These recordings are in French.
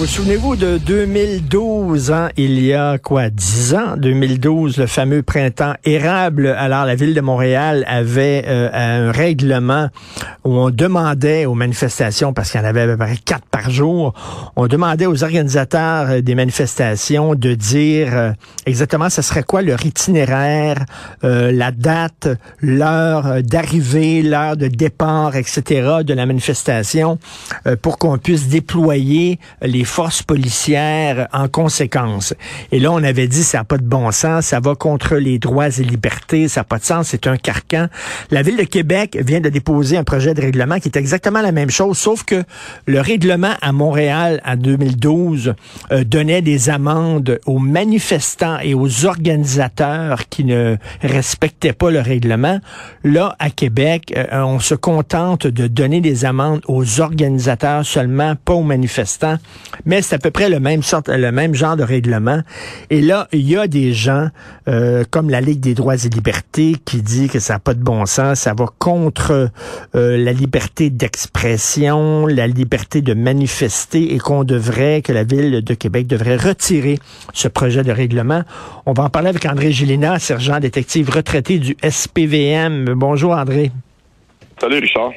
Vous souvenez-vous de 2012, hein, il y a quoi, 10 ans, 2012, le fameux printemps érable. Alors, la ville de Montréal avait euh, un règlement où on demandait aux manifestations, parce qu'il y en avait à peu près quatre par jour, on demandait aux organisateurs euh, des manifestations de dire euh, exactement ce serait quoi leur itinéraire, la date, l'heure d'arrivée, l'heure de départ, etc. de la manifestation, pour qu'on puisse déployer les forces policières en conséquence. Et là, on avait dit, ça n'a pas de bon sens, ça va contre les droits et libertés, ça n'a pas de sens, c'est un carcan. La Ville de Québec vient de déposer un projet de règlement qui est exactement la même chose, sauf que le règlement à Montréal en 2012 euh, donnait des amendes aux manifestants et aux organisateurs qui ne respectaient pas le règlement. Là, à Québec, euh, on se contente de donner des amendes aux organisateurs seulement, pas aux manifestants mais c'est à peu près le même, sorte, le même genre de règlement. Et là, il y a des gens euh, comme la Ligue des droits et libertés qui dit que ça n'a pas de bon sens, ça va contre euh, la liberté d'expression, la liberté de manifester et qu'on devrait, que la Ville de Québec devrait retirer ce projet de règlement. On va en parler avec André Gélina, sergent détective retraité du SPVM. Bonjour André. Salut Richard.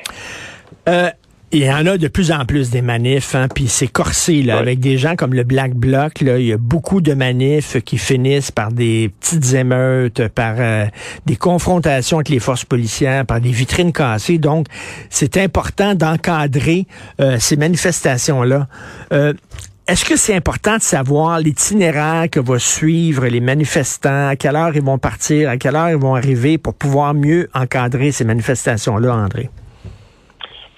Euh, il y en a de plus en plus des manifs, hein, puis c'est corsé là, avec des gens comme le Black Bloc. Là, il y a beaucoup de manifs qui finissent par des petites émeutes, par euh, des confrontations avec les forces policières, par des vitrines cassées. Donc, c'est important d'encadrer euh, ces manifestations-là. Euh, est-ce que c'est important de savoir l'itinéraire que vont suivre les manifestants, à quelle heure ils vont partir, à quelle heure ils vont arriver pour pouvoir mieux encadrer ces manifestations-là, André?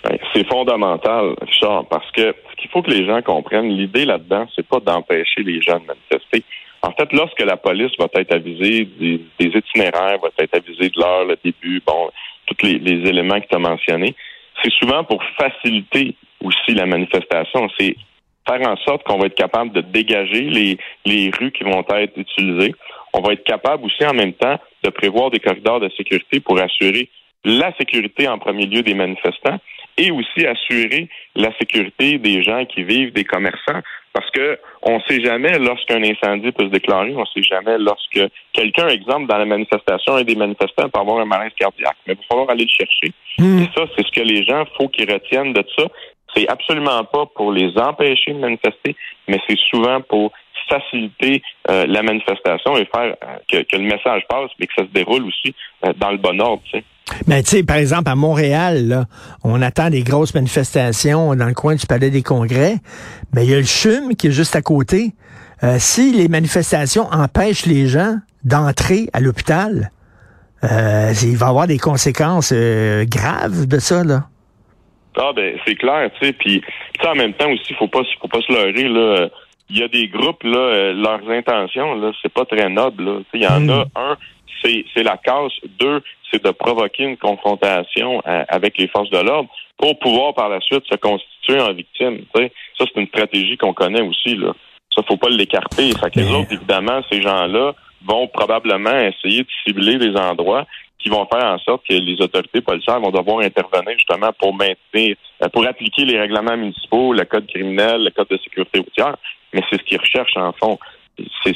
Ben, c'est fondamental, Richard, parce que ce qu'il faut que les gens comprennent, l'idée là-dedans, c'est pas d'empêcher les gens de manifester. En fait, lorsque la police va être avisée des, itinéraires, va être avisée de l'heure, le début, bon, tous les, éléments que tu as mentionnés, c'est souvent pour faciliter aussi la manifestation. C'est faire en sorte qu'on va être capable de dégager les, les rues qui vont être utilisées. On va être capable aussi en même temps de prévoir des corridors de sécurité pour assurer la sécurité en premier lieu des manifestants et aussi assurer la sécurité des gens qui vivent, des commerçants, parce que on ne sait jamais lorsqu'un incendie peut se déclarer, on ne sait jamais lorsque quelqu'un, exemple, dans la manifestation, un des manifestants peut avoir un malaise cardiaque. Mais il va falloir aller le chercher. Hmm. Et ça, c'est ce que les gens, faut qu'ils retiennent de ça. C'est absolument pas pour les empêcher de manifester, mais c'est souvent pour faciliter euh, la manifestation et faire euh, que, le message passe, mais que ça se déroule aussi euh, dans le bon ordre. Tu sais. Mais tu sais, par exemple, à Montréal, là, on attend des grosses manifestations dans le coin du Palais des Congrès. Mais il y a le CHUM qui est juste à côté. si les manifestations empêchent les gens d'entrer à l'hôpital, il va y avoir des conséquences graves de ça, là. Ah ben c'est clair, tu sais, puis en même temps aussi, faut pas faut pas se leurrer là il y a des groupes, là, euh, leurs intentions, là, c'est pas très noble. Il y en hmm. a un, c'est, c'est la casse. Deux, c'est de provoquer une confrontation euh, avec les forces de l'ordre pour pouvoir par la suite se constituer en victime. Ça, c'est une stratégie qu'on connaît aussi. Là. Ça, faut pas l'écarter. Fait que les autres, évidemment, ces gens-là vont probablement essayer de cibler des endroits qui vont faire en sorte que les autorités policières vont devoir intervenir justement pour maintenir, euh, pour appliquer les règlements municipaux, le code criminel, le code de sécurité routière. Mais c'est ce qu'ils recherchent en fond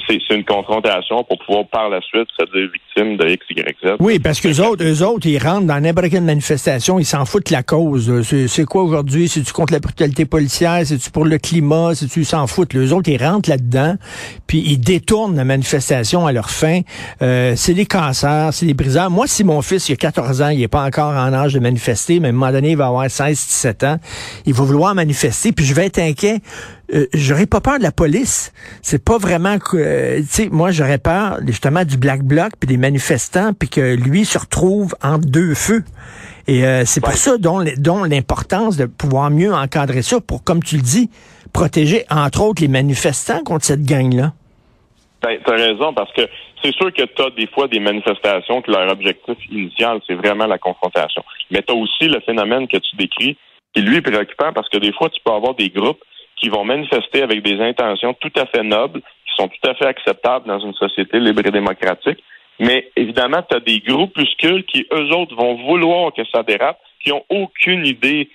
c'est une confrontation pour pouvoir par la suite se dire victime de X, Y, Z. Oui, parce que autres, eux autres, ils rentrent dans n'importe quelle manifestation, ils s'en foutent la cause. C'est quoi aujourd'hui? C'est-tu contre la brutalité policière? C'est-tu pour le climat? C'est-tu s'en foutent? Les autres, ils rentrent là-dedans, puis ils détournent la manifestation à leur fin. Euh, c'est les cancers, c'est les briseurs. Moi, si mon fils, il a 14 ans, il est pas encore en âge de manifester, mais à un moment donné, il va avoir 16, 17 ans, il va vouloir manifester, puis je vais être inquiet. Euh, j'aurais pas peur de la police. C'est pas vraiment que, euh, tu sais, moi j'aurais peur justement du black bloc puis des manifestants puis que lui se retrouve entre deux feux. Et euh, c'est pour ça dont, dont l'importance de pouvoir mieux encadrer ça pour, comme tu le dis, protéger entre autres les manifestants contre cette gang-là. Ben, t'as raison parce que c'est sûr que tu as des fois des manifestations que leur objectif initial c'est vraiment la confrontation. Mais tu as aussi le phénomène que tu décris qui lui est préoccupant parce que des fois tu peux avoir des groupes qui vont manifester avec des intentions tout à fait nobles, qui sont tout à fait acceptables dans une société libre et démocratique, Mais évidemment, tu as des groupuscules qui, eux autres, vont vouloir que ça dérape, qui ont aucune idée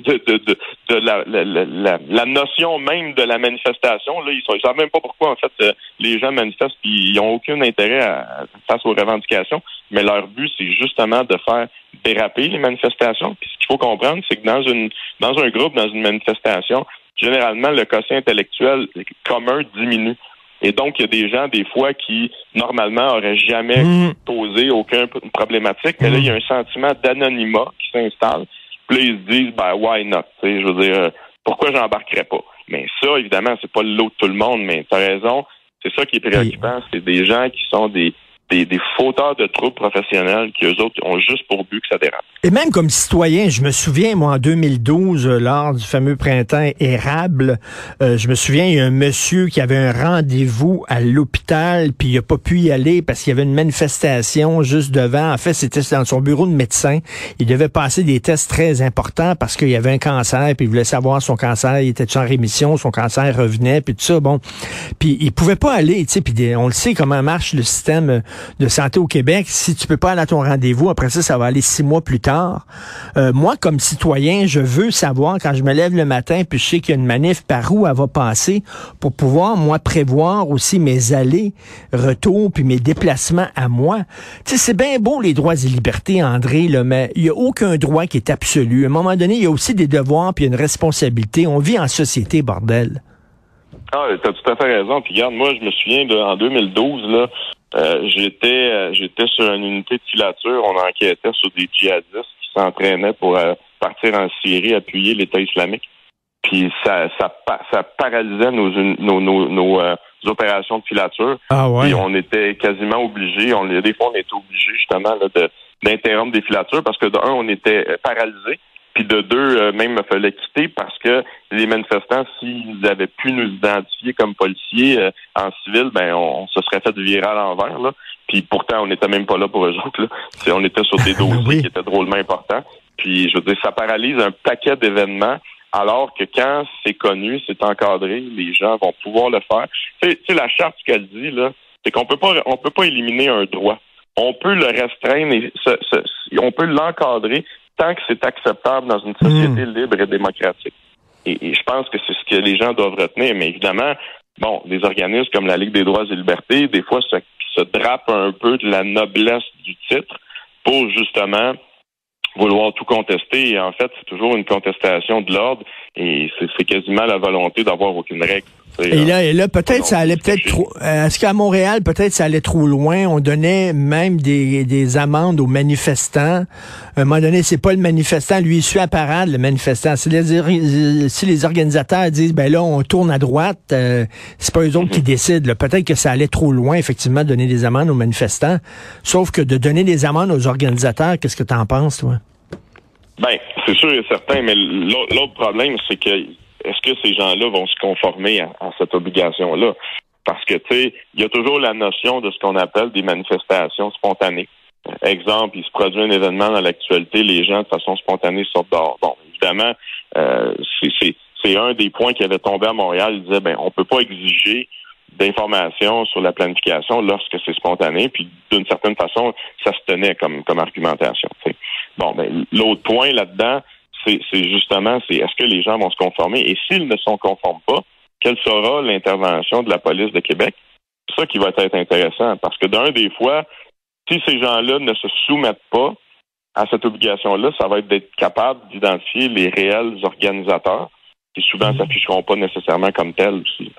de, de, de, de la, la, la, la, notion même de la manifestation. Là, ils ne savent même pas pourquoi en fait euh, les gens manifestent puis ils n'ont aucun intérêt à, face aux revendications. Mais leur but, c'est justement de faire déraper les manifestations. Puis ce qu'il faut comprendre, c'est que dans une dans un groupe, dans une manifestation, généralement le quotient intellectuel commun diminue. Et donc, il y a des gens, des fois, qui, normalement, auraient jamais mmh. posé aucune problématique, mais là, il y a un sentiment d'anonymat qui s'installe. Puis là, ils se disent, ben, why not? je veux dire, pourquoi j'embarquerais pas? Mais ça, évidemment, c'est pas le lot de tout le monde, mais tu as raison. C'est ça qui est préoccupant. C'est des gens qui sont des, des, des fauteurs de troubles professionnels qui, eux autres, ont juste pour but que ça dérape. Et même comme citoyen, je me souviens, moi, en 2012, euh, lors du fameux printemps érable, euh, je me souviens, il y a un monsieur qui avait un rendez-vous à l'hôpital, puis il n'a pas pu y aller parce qu'il y avait une manifestation juste devant. En fait, c'était dans son bureau de médecin. Il devait passer des tests très importants parce qu'il y avait un cancer, puis il voulait savoir son cancer, il était en rémission, son cancer revenait, puis tout ça, bon. Puis il pouvait pas aller, tu sais, puis on le sait comment marche le système de santé au Québec. Si tu peux pas aller à ton rendez-vous, après ça, ça va aller six mois plus tard. Euh, moi, comme citoyen, je veux savoir quand je me lève le matin, puis je sais qu'il y a une manif, par où elle va passer, pour pouvoir, moi, prévoir aussi mes allées, retours, puis mes déplacements à moi. Tu sais, c'est bien beau les droits et libertés, André, mais il y a aucun droit qui est absolu. À un moment donné, il y a aussi des devoirs, puis une responsabilité. On vit en société, bordel. Ah, t'as tout à fait raison. Puis regarde, moi, je me souviens de, en 2012, là, euh, j'étais euh, j'étais sur une unité de filature. On enquêtait sur des djihadistes qui s'entraînaient pour euh, partir en Syrie, appuyer l'État islamique. Puis ça, ça, ça paralysait nos, nos, nos, nos opérations de filature. Ah ouais. Puis on était quasiment obligés, on, des fois on était obligés justement là, de d'interrompre des filatures parce que de un, on était paralysés. Puis de deux, euh, même, il fallait quitter parce que les manifestants, s'ils avaient pu nous identifier comme policiers euh, en civil, ben on, se serait fait virer à l'envers. Là. Puis pourtant, on n'était même pas là pour eux autres. Là. On était sur des dossiers qui étaient drôlement importants. Puis je veux dire, ça paralyse un paquet d'événements. Alors que quand c'est connu, c'est encadré, les gens vont pouvoir le faire. Tu sais, la charte, qu'elle dit, là, c'est qu'on peut pas on peut pas éliminer un droit. On peut le restreindre et on peut l'encadrer tant que c'est acceptable dans une société hmm. libre et démocratique. Et, je pense que c'est ce que les gens doivent retenir. Mais évidemment, bon, des organismes comme la Ligue des droits et libertés, des fois, se, se drapent un peu de la noblesse du titre pour justement vouloir tout contester. Et en fait, c'est toujours une contestation de l'ordre et c'est quasiment la volonté d'avoir aucune règle. Et là, et là peut-être ça allait peut-être trop. Euh, est-ce qu'à Montréal, peut-être ça allait trop loin? On donnait même des, des amendes aux manifestants. À un moment donné, c'est pas le manifestant, lui, il suit à parade, le manifestant. Si les, si les organisateurs disent, ben là, on tourne à droite, euh, c'est pas eux autres qui mhm. décident. Peut-être que ça allait trop loin, effectivement, de donner des amendes aux manifestants. Sauf que de donner des amendes aux organisateurs, qu'est-ce que tu en penses, toi? Ben, c'est sûr et certain, mais l'autre problème, c'est que est-ce que ces gens-là vont se conformer à, cette obligation-là? Parce que, tu sais, il y a toujours la notion de ce qu'on appelle des manifestations spontanées. Exemple, il se produit un événement dans l'actualité, les gens, de façon spontanée, sortent dehors. Bon, évidemment, euh, c'est un des points qui avait tombé à Montréal. Il disait, ben, on peut pas exiger d'informations sur la planification lorsque c'est spontané, puis d'une certaine façon, ça se tenait comme, comme argumentation. Bon, ben, l'autre point là-dedans, c'est justement, c'est est-ce que les gens vont se conformer? Et s'ils ne s'en conforment pas, quelle sera l'intervention de la police de Québec? C'est ça qui va être intéressant, parce que d'un des fois, si ces gens-là ne se soumettent pas à cette obligation-là, ça va être d'être capable d'identifier les réels organisateurs, qui souvent ne mmh. s'afficheront pas nécessairement comme tels aussi.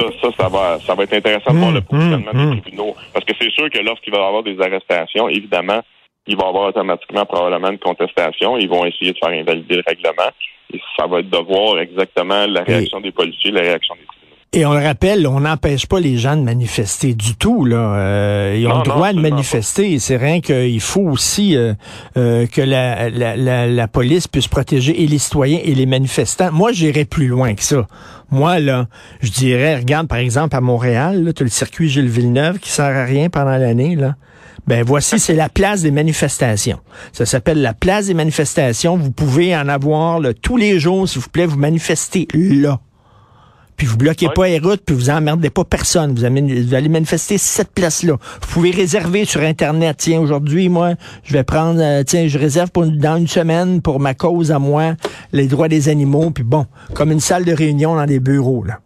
Ça, ça, ça va, ça va être intéressant de voir le mmh, positionnement des mmh. tribunaux. Parce que c'est sûr que lorsqu'il va y avoir des arrestations, évidemment, il va y avoir automatiquement probablement une contestation. Ils vont essayer de faire invalider le règlement. Et ça va être de voir exactement la réaction des policiers, la réaction des tribunaux. Et on le rappelle, on n'empêche pas les gens de manifester du tout. Là. Euh, ils ont le droit de manifester. C'est rien qu'il faut aussi euh, euh, que la, la, la, police puisse protéger et les citoyens et les manifestants. Moi, j'irais plus loin que ça. Moi, là, je dirais, regarde, par exemple, à Montréal, tu as le circuit Gilles Villeneuve qui sert à rien pendant l'année. là. Ben voici, c'est la place des manifestations. Ça s'appelle la place des manifestations. Vous pouvez en avoir là, tous les jours, s'il vous plaît, vous manifestez là. Puis vous bloquez pas les routes, puis vous emmerdez pas personne. Vous, allez manifester cette place-là. Vous pouvez réserver sur Internet. Tiens, aujourd'hui, moi, je vais prendre, euh, tiens, je réserve pour, dans une semaine pour ma cause à moi, les droits des animaux, puis bon, comme une salle de réunion dans des bureaux, là.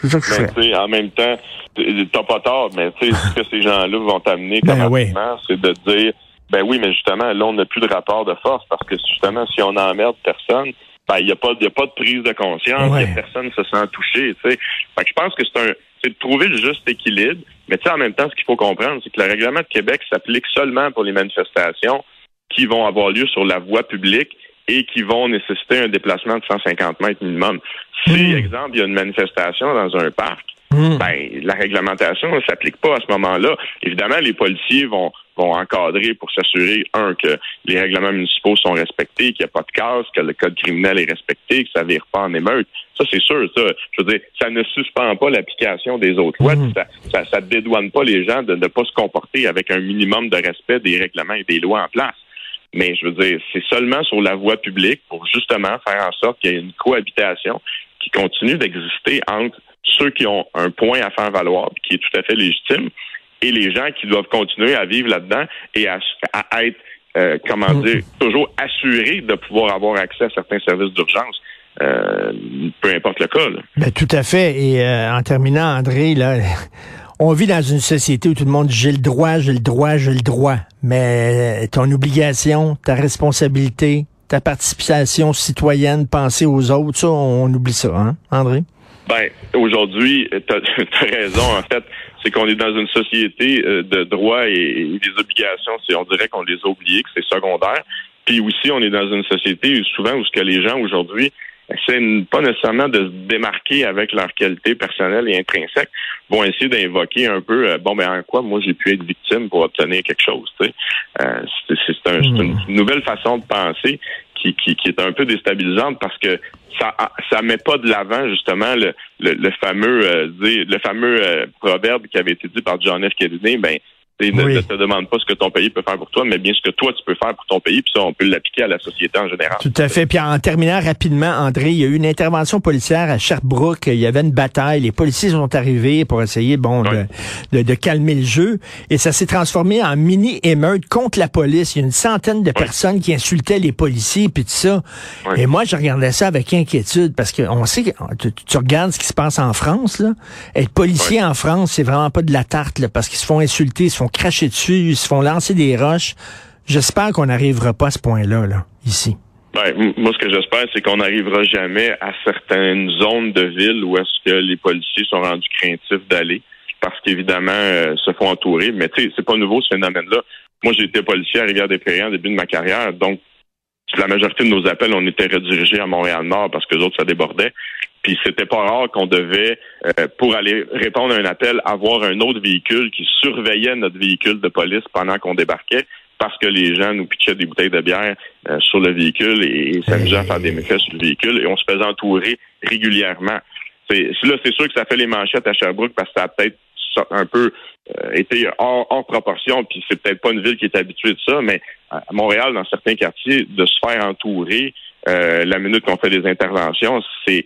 C'est ça que je fais. En même temps, t'as pas tort, mais tu sais, ce que ces gens-là vont t'amener comme ben c'est de dire, ben oui, mais justement, là, on n'a plus de rapport de force parce que justement, si on emmerde personne, ben, il n'y a, pas, a pas de prise de conscience, personne ne se sent touché, tu sais. Fait que je pense que c'est un, c'est de trouver le juste équilibre. Mais tu sais, en même temps, ce qu'il faut comprendre, c'est que le règlement de Québec s'applique seulement pour les manifestations qui vont avoir lieu sur la voie publique et qui vont nécessiter un déplacement de 150 mètres minimum. Si, hmm. exemple, il y a une manifestation dans un parc, hmm. ben, la réglementation ne s'applique pas à ce moment-là. Évidemment, les policiers vont, vont encadrer pour s'assurer, un, que les règlements municipaux sont respectés, qu'il n'y a pas de casse, que le code criminel est respecté, que ça ne vire pas en émeute. Ça, c'est sûr, ça. Je veux dire, ça ne suspend pas l'application des autres lois. Hmm. Ça, ça, dédouane pas les gens de ne pas se comporter avec un minimum de respect des règlements et des lois en place. Mais je veux dire, c'est seulement sur la voie publique pour justement faire en sorte qu'il y ait une cohabitation qui continue d'exister entre ceux qui ont un point à faire valoir, qui est tout à fait légitime, et les gens qui doivent continuer à vivre là-dedans et à, être, euh, comment mm. dire, toujours assurés de pouvoir avoir accès à certains services d'urgence. Euh, peu importe le cas. Ben, tout à fait. Et euh, en terminant, André, là, on vit dans une société où tout le monde dit j'ai le droit, j'ai le droit, j'ai le droit. Mais ton obligation, ta responsabilité, ta participation citoyenne, penser aux autres, ça, on, oublie ça, hein, André? Ben, aujourd'hui, tu as, raison, en fait, c'est qu'on est dans une société euh, de droits et, des obligations, c'est on dirait qu'on les a oubliés, que c'est secondaire. Puis aussi, on est dans une société souvent où ce que les gens aujourd'hui c'est pas nécessairement de se démarquer avec leur qualité personnelle et intrinsèque, vont essayer d'invoquer un peu, euh, bon, ben en quoi moi j'ai pu être victime pour obtenir quelque chose. Tu sais. Euh, c'est une hmm. nouvelle façon de penser qui, qui, qui, est un peu déstabilisante parce que ça ça met pas de l'avant justement le, le, fameux euh, le fameux proverbe qui avait été dit par John F. Kennedy, ben ne, te demande pas ce que ton pays peut faire pour toi, mais bien ce que toi tu peux faire pour ton pays, puis ça, on peut l'appliquer à la société en général. Tout à fait. Puis en terminant rapidement, André, il y a eu une intervention policière à Sherbrooke. Il y avait une bataille. Les policiers sont arrivés pour essayer, bon, de, de, calmer le jeu. Et ça s'est transformé en mini-émeute contre la police. Il y a une centaine de personnes qui insultaient les policiers, puis tout ça. Et moi, je regardais ça avec inquiétude, parce qu'on sait que tu, tu, regardes ce qui se passe en France, là. Être policier en France, c'est vraiment pas de la tarte, là, parce qu'ils se font insulter, ils se font cracher dessus, ils se font lancer des roches. J'espère qu'on n'arrivera pas à ce point-là, là, ici. Ben, moi, ce que j'espère, c'est qu'on n'arrivera jamais à certaines zones de ville où est-ce que les policiers sont rendus craintifs d'aller, parce qu'évidemment, euh, se font entourer. Mais tu sais, c'est pas nouveau ce phénomène-là. Moi, j'ai été policier à Rivière-des-Prairies au début de ma carrière, donc la majorité de nos appels, on était redirigés à Montréal-Nord parce que les autres, ça débordait. Puis c'était pas rare qu'on devait, euh, pour aller répondre à un appel, avoir un autre véhicule qui surveillait notre véhicule de police pendant qu'on débarquait parce que les gens nous pitchaient des bouteilles de bière euh, sur le véhicule et, s'amusaient à faire des méfaits sur le véhicule et on se faisait entourer régulièrement. Là, c'est sûr que ça fait les manchettes à Sherbrooke parce que ça a peut-être un peu euh, été hors, hors, proportion, puis c'est peut-être pas une ville qui est habituée de ça, mais à Montréal, dans certains quartiers, de se faire entourer la minute qu'on fait des interventions, c'est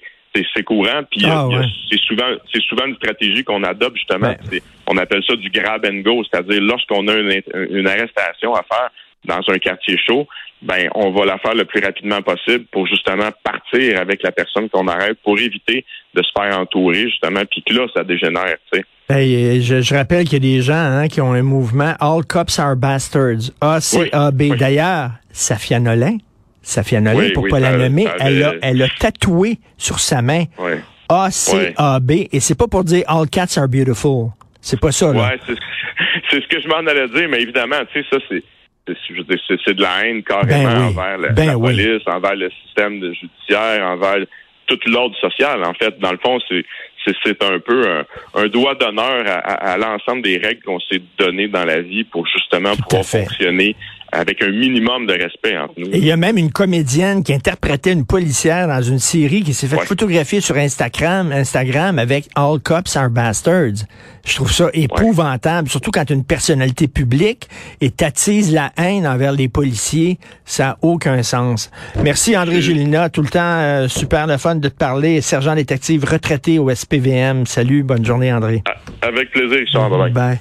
c'est courant, puis ah, c'est souvent c'est souvent une stratégie qu'on adopte justement. On appelle ça du grab and go, c'est-à-dire lorsqu'on a une, arrestation à faire dans un quartier chaud, ben on va la faire le plus rapidement possible pour justement partir avec la personne qu'on arrête pour éviter de se faire entourer justement, puis que là ça dégénère. Tu sais. je, rappelle qu'il y a des gens hein, qui ont un mouvement All Cops Are Bastards, A-C-A-B. D'ailleurs, Safia Nolin, Safia Nolin, pour pas la nommer, elle, a, elle a tatoué sur sa main A-C-A-B, et c'est pas pour dire All cats are beautiful. C'est pas ça, là. Ouais, c'est ce que je m'en allais dire, mais évidemment, tu sais, ça, c'est c'est de la haine carrément ben envers la, ben police, envers le système judiciaire, envers tout l'ordre social. En fait, dans le fond, c'est c'est un peu un, doigt d'honneur à, l'ensemble des règles qu'on s'est données dans la vie pour justement pouvoir fonctionner avec un minimum de respect entre nous. Et il y a même une comédienne qui interprétait une policière dans une série qui s'est fait photographier sur Instagram, Instagram avec All Cops Are Bastards. Je trouve ça épouvantable, surtout quand une personnalité publique et t'attise la haine envers les policiers. Ça n'a aucun sens. Merci André Gélina, tout le temps euh, super le fun de te parler. Sergent détective retraité au SPVM. Salut, bonne journée André. Avec plaisir, Richard. Bye. bye.